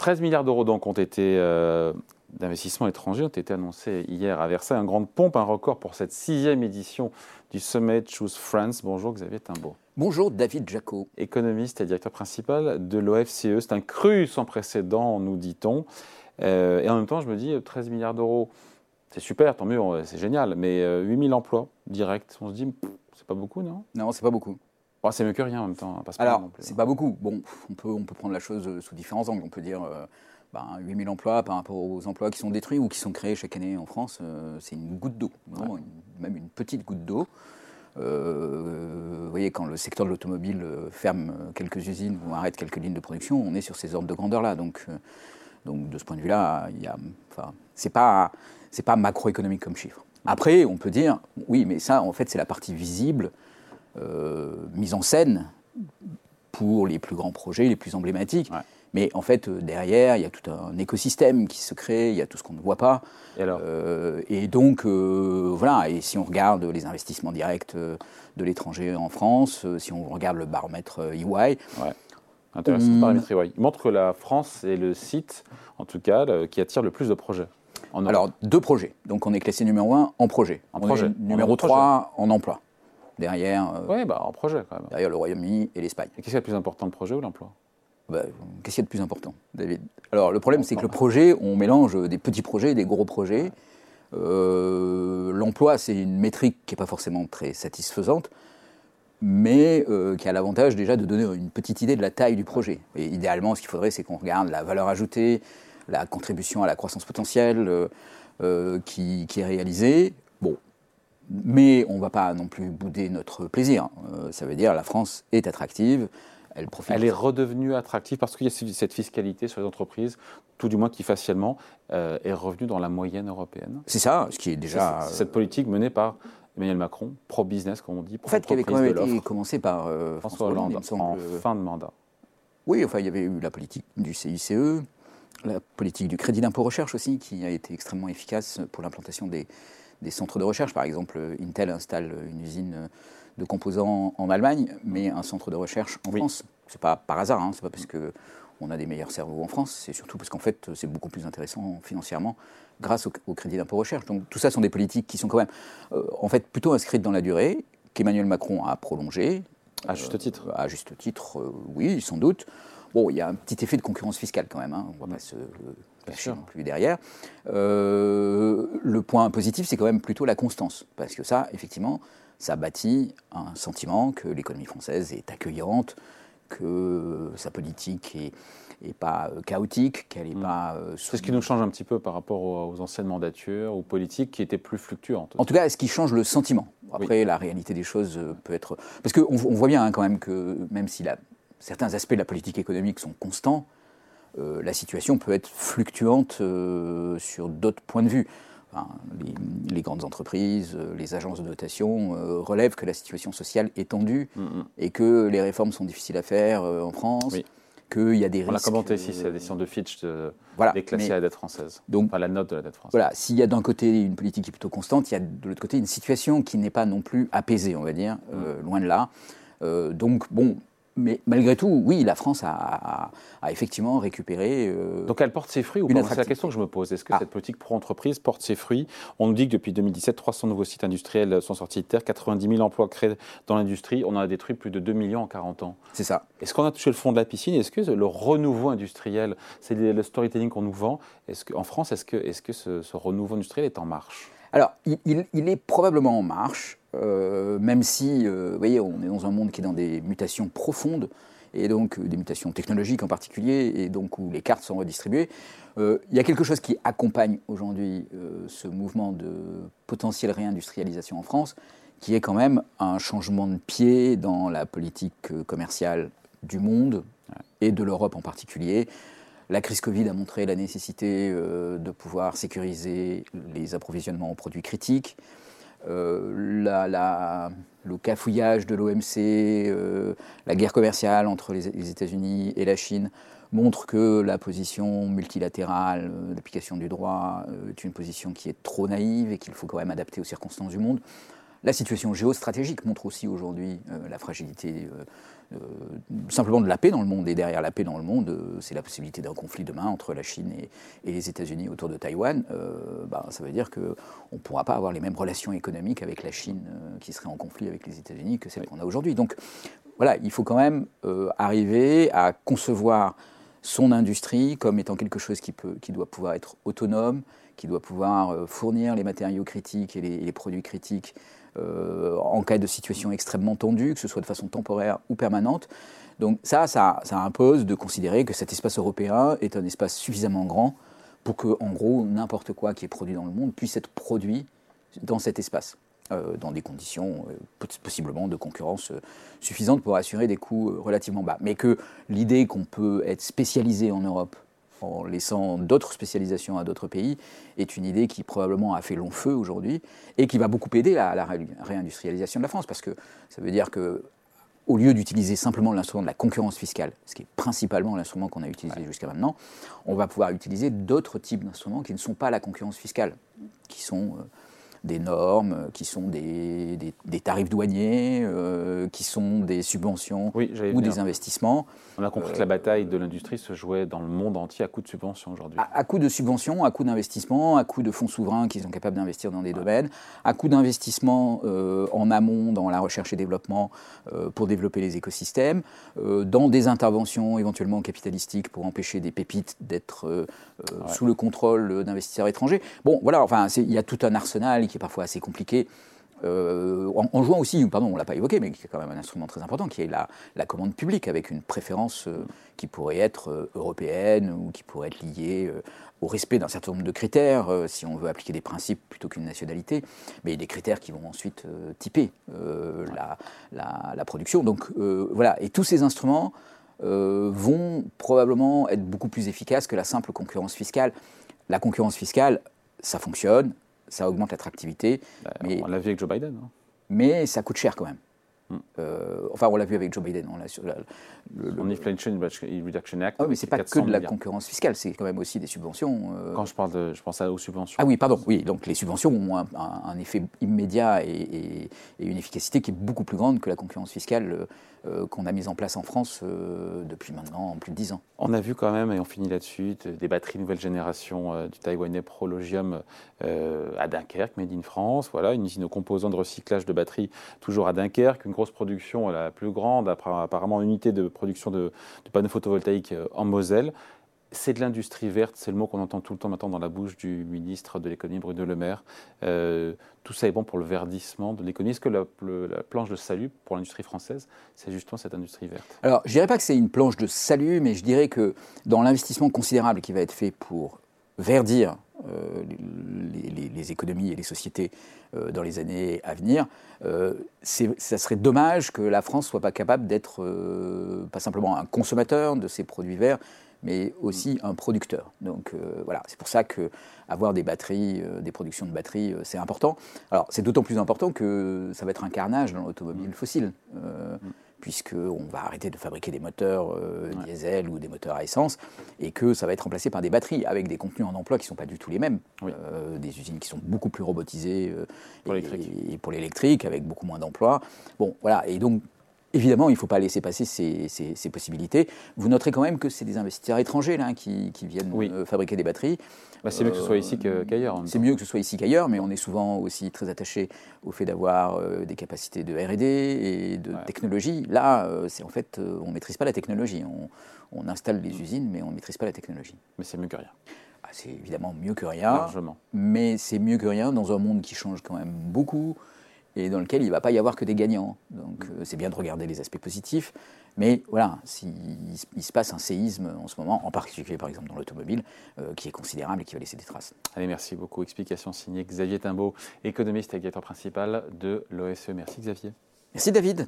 13 milliards d'euros donc ont été euh, d'investissements étrangers ont été annoncés hier à Versailles. Un grande pompe, un record pour cette sixième édition du Summit Choose France. Bonjour Xavier Timbaud. Bonjour David Jacot. Économiste et directeur principal de l'OFCE. C'est un cru sans précédent, nous dit-on. Euh, et en même temps, je me dis, 13 milliards d'euros, c'est super, tant mieux, c'est génial. Mais 8000 emplois directs, on se dit, c'est pas beaucoup, non? Non, c'est pas beaucoup. Oh, c'est mieux que rien en même temps. Hein, pas Alors, c'est pas beaucoup. Bon, on peut, on peut prendre la chose sous différents angles. On peut dire euh, ben, 8000 emplois par rapport aux emplois qui sont détruits ou qui sont créés chaque année en France, euh, c'est une goutte d'eau, même une petite goutte d'eau. Euh, vous voyez, quand le secteur de l'automobile ferme quelques usines ou arrête quelques lignes de production, on est sur ces ordres de grandeur-là. Donc, donc, de ce point de vue-là, enfin, c'est pas, pas macroéconomique comme chiffre. Après, on peut dire, oui, mais ça, en fait, c'est la partie visible euh, mise en scène pour les plus grands projets, les plus emblématiques. Mais en fait, euh, derrière, il y a tout un écosystème qui se crée, il y a tout ce qu'on ne voit pas. Et, euh, et donc, voilà, et si on regarde les investissements directs de l'étranger en France, si on regarde le baromètre EY. Ouais. Intéressant, le baromètre EY. Il montre que la France est le site, en tout cas, qui attire le plus de projets. Alors, deux projets. Donc, on est classé numéro un en projet. En projet. numéro 3 en emploi derrière, euh, bah, en projet, quand même. derrière le Royaume-Uni et l'Espagne. Qu'est-ce qui est le plus important, le projet ou l'emploi? Bah, Qu'est-ce qu'il y a de plus important, David? Alors, le problème, c'est que le projet, on mélange des petits projets et des gros projets. Euh, l'emploi, c'est une métrique qui n'est pas forcément très satisfaisante, mais euh, qui a l'avantage déjà de donner une petite idée de la taille du projet. Et idéalement, ce qu'il faudrait, c'est qu'on regarde la valeur ajoutée, la contribution à la croissance potentielle qui, qui, est réalisée. Mais on ne va pas non plus bouder notre plaisir. Euh, ça veut dire la France est attractive. Elle, profite. elle est redevenue attractive parce qu'il y a cette fiscalité sur les entreprises, tout du moins qui facialement euh, est revenue dans la moyenne européenne. C'est ça, ce qui est déjà. cette politique menée par Emmanuel Macron, pro-business, comme on dit. En fait, qui avait quand même été commencé par euh, François, Hollande, en fin de mandat. Oui, enfin, il y avait eu la politique du CICE, la politique du crédit d'impôt recherche aussi, qui a été extrêmement efficace pour l'implantation des, des centres de recherche. Par exemple, Intel installe une usine de composants en Allemagne, mais un centre de recherche en France. C'est pas par hasard, hein, c'est pas parce que on a des meilleurs cerveaux en France, c'est surtout parce qu'en fait c'est beaucoup plus intéressant financièrement grâce au, crédit d'impôt recherche. Donc tout ça sont des politiques qui sont quand même euh, en fait plutôt inscrites dans la durée, qu'Emmanuel Macron a prolongé. À juste titre. Euh, à juste titre, euh, oui, sans doute. Bon, il y a un petit effet de concurrence fiscale quand même, hein, on va pas se cacher non plus derrière. Euh, le point positif, c'est quand même plutôt la constance, parce que ça, effectivement, ça bâtit un sentiment que l'économie française est accueillante, que sa politique est, pas euh, chaotique, qu'elle n'est mm. pas. Euh, c'est ce qui nous change un petit peu par rapport aux, anciennes mandatures, aux politiques qui étaient plus fluctuantes. En tout cas, ce qui change le sentiment. Après, la réalité des choses peut être. Parce qu'on on voit bien hein, quand même que même si la certains aspects de la politique économique sont constants, euh, la situation peut être fluctuante euh, sur d'autres points de vue. les, grandes entreprises, euh, les agences de dotation relèvent que la situation sociale est tendue mm, mm. et que les réformes sont difficiles à faire en France. Qu'il y a des On l'a commenté ici, c'est la décision de Fitch de voilà, déclasser la dette française. Donc, la note de la dette française. Voilà, s'il y a d'un côté une politique qui est plutôt constante, il y a de l'autre côté une situation qui n'est pas non plus apaisée, on va dire, mm. loin de là. donc, bon, mais malgré tout, oui, la France a, effectivement récupéré. Euh, Donc elle porte ses fruits ou pas? C'est la question que je me pose. Est-ce que ah. cette politique pro-entreprise porte ses fruits? On nous dit que depuis 2017, 300 nouveaux sites industriels sont sortis de terre, 90 000 emplois créés dans l'industrie. On en a détruit plus de 2 millions en 40 ans. C'est ça. Est-ce qu'on a touché le fond de la piscine? Est-ce que le renouveau industriel, c'est le storytelling qu'on nous vend? Est-ce En France, est-ce que, est que ce, renouveau industriel est en marche? Alors, il, est probablement en marche. Euh, même si, euh, vous voyez, on est dans un monde qui est dans des mutations profondes, et donc euh, des mutations technologiques en particulier, et donc où les cartes sont redistribuées. il y a quelque chose qui accompagne aujourd'hui ce mouvement de potentielle réindustrialisation en France, qui est quand même un changement de pied dans la politique commerciale du monde, et de l'Europe en particulier. La crise Covid a montré la nécessité de pouvoir sécuriser les approvisionnements en produits critiques. Euh, le cafouillage de l'OMC, euh, la guerre commerciale entre les, États-Unis et la Chine montre que la position multilatérale euh, d'application du droit est une position qui est trop naïve et qu'il faut quand même adapter aux circonstances du monde. La situation géostratégique montre aussi aujourd'hui la fragilité simplement de la paix dans le monde. Et derrière la paix dans le monde, c'est la possibilité d'un conflit demain entre la Chine et, les États-Unis autour de Taïwan. Bah, ça veut dire qu'on ne pourra pas avoir les mêmes relations économiques avec la Chine qui serait en conflit avec les États-Unis que celles qu'on a aujourd'hui. Donc voilà, il faut quand même arriver à concevoir son industrie comme étant quelque chose qui, peut, qui doit pouvoir être autonome, qui doit pouvoir euh, fournir les matériaux critiques et les, produits critiques euh, en cas de situation extrêmement tendue, que ce soit de façon temporaire ou permanente. Donc ça, ça, ça, impose de considérer que cet espace européen est un espace suffisamment grand pour que, en gros, n'importe quoi qui est produit dans le monde puisse être produit dans cet espace. Euh, dans des conditions euh, possiblement de concurrence euh, suffisantes pour assurer des coûts relativement bas. Mais que l'idée qu'on peut être spécialisé en Europe en laissant d'autres spécialisations à d'autres pays, est une idée qui probablement a fait long feu aujourd'hui et qui va beaucoup aider à la réindustrialisation de la France, parce que ça veut dire que au lieu d'utiliser simplement l'instrument de la concurrence fiscale, ce qui est principalement l'instrument qu'on a utilisé jusqu'à maintenant, on va pouvoir utiliser d'autres types d'instruments qui ne sont pas la concurrence fiscale, qui sont des normes, euh, qui sont des, des, tarifs douaniers, euh, qui sont des subventions ou des investissements. On a compris que la bataille de l'industrie se jouait dans le monde entier à coup de subventions aujourd'hui. À, coup de subventions, à coup d'investissements, à coup de fonds souverains qui sont capables d'investir dans des domaines, à coup d'investissements euh, en amont dans la recherche et développement pour développer les écosystèmes, dans des interventions éventuellement capitalistiques pour empêcher des pépites d'être sous le contrôle d'investisseurs étrangers. Bon, voilà, enfin, il y a tout un arsenal qui est parfois assez compliqué. Euh, en, jouant aussi, pardon, on ne l'a pas évoqué, mais qui est quand même un instrument très important, qui est la, commande publique, avec une préférence euh, qui pourrait être euh, européenne ou qui pourrait être liée au respect d'un certain nombre de critères, si on veut appliquer des principes plutôt qu'une nationalité, mais des critères qui vont ensuite typer la, la, la, production. Donc voilà, et tous ces instruments vont probablement être beaucoup plus efficaces que la simple concurrence fiscale. La concurrence fiscale, ça fonctionne, ça augmente l'attractivité. Bah, on l'a vu avec Joe Biden. Hein. Mais ça coûte cher quand même. Euh, enfin, on l'a vu avec Joe Biden. On l'a sur le, Inflation Reduction Act. Ah, mais c'est pas que de la concurrence fiscale, c'est quand même aussi des subventions. Euh. Quand je parle de, je pense aux subventions. Ah oui, pardon. Oui, donc les subventions ont un, effet immédiat et, une efficacité qui est beaucoup plus grande que la concurrence fiscale euh, qu'on a mise en place en France depuis maintenant plus de 10 ans. On a vu quand même, et on finit là-dessus, des batteries nouvelle génération du taïwanais Prologium à Dunkerque, made in France. Voilà, une usine de composants de recyclage de batteries toujours à Dunkerque, une production, la plus grande, apparemment unité de production de, panneaux photovoltaïques euh, en Moselle. C'est de l'industrie verte, c'est le mot qu'on entend tout le temps maintenant dans la bouche du ministre de l'économie Bruno Le Maire. Euh, tout ça est bon pour le verdissement de l'économie. Est-ce que la, planche de salut pour l'industrie française, c'est justement cette industrie verte? Alors, je dirais pas que c'est une planche de salut, mais je dirais que dans l'investissement considérable qui va être fait pour verdir euh, les, économies et les sociétés euh, dans les années à venir, euh, ça serait dommage que la France soit pas capable d'être pas simplement un consommateur de ces produits verts, mais aussi un producteur. Donc voilà, c'est pour ça que avoir des batteries, des productions de batteries, c'est important. Alors c'est d'autant plus important que ça va être un carnage dans l'automobile fossile puisqu'on va arrêter de fabriquer des moteurs euh, diesel ou des moteurs à essence, et que ça va être remplacé par des batteries avec des contenus en emploi qui ne sont pas du tout les mêmes. Euh, des usines qui sont beaucoup plus robotisées euh, pour et, pour l'électrique, avec beaucoup moins d'emplois. Bon, voilà, et donc Évidemment, il ne faut pas laisser passer ces, possibilités. Vous noterez quand même que c'est des investisseurs étrangers là, qui, viennent euh, fabriquer des batteries. Bah, c'est mieux que ce soit ici euh, qu'ailleurs. c'est mieux que ce soit ici qu'ailleurs, mais on est souvent aussi très attaché au fait d'avoir euh, des capacités de R&D et de technologie. Là, c'est en fait, on ne maîtrise pas la technologie. On, installe des usines, mais on ne maîtrise pas la technologie. Mais c'est mieux que rien. Ah, c'est évidemment mieux que rien. Largement. Mais c'est mieux que rien dans un monde qui change quand même beaucoup et dans lequel il ne va pas y avoir que des gagnants. Donc euh, c'est bien de regarder les aspects positifs, mais voilà, il, se passe un séisme en ce moment, en particulier par exemple dans l'automobile, euh, qui est considérable et qui va laisser des traces. Allez, merci beaucoup. Explication signée Xavier Timbaud, économiste et guetteur principal de l'OSE. Merci Xavier. Merci David.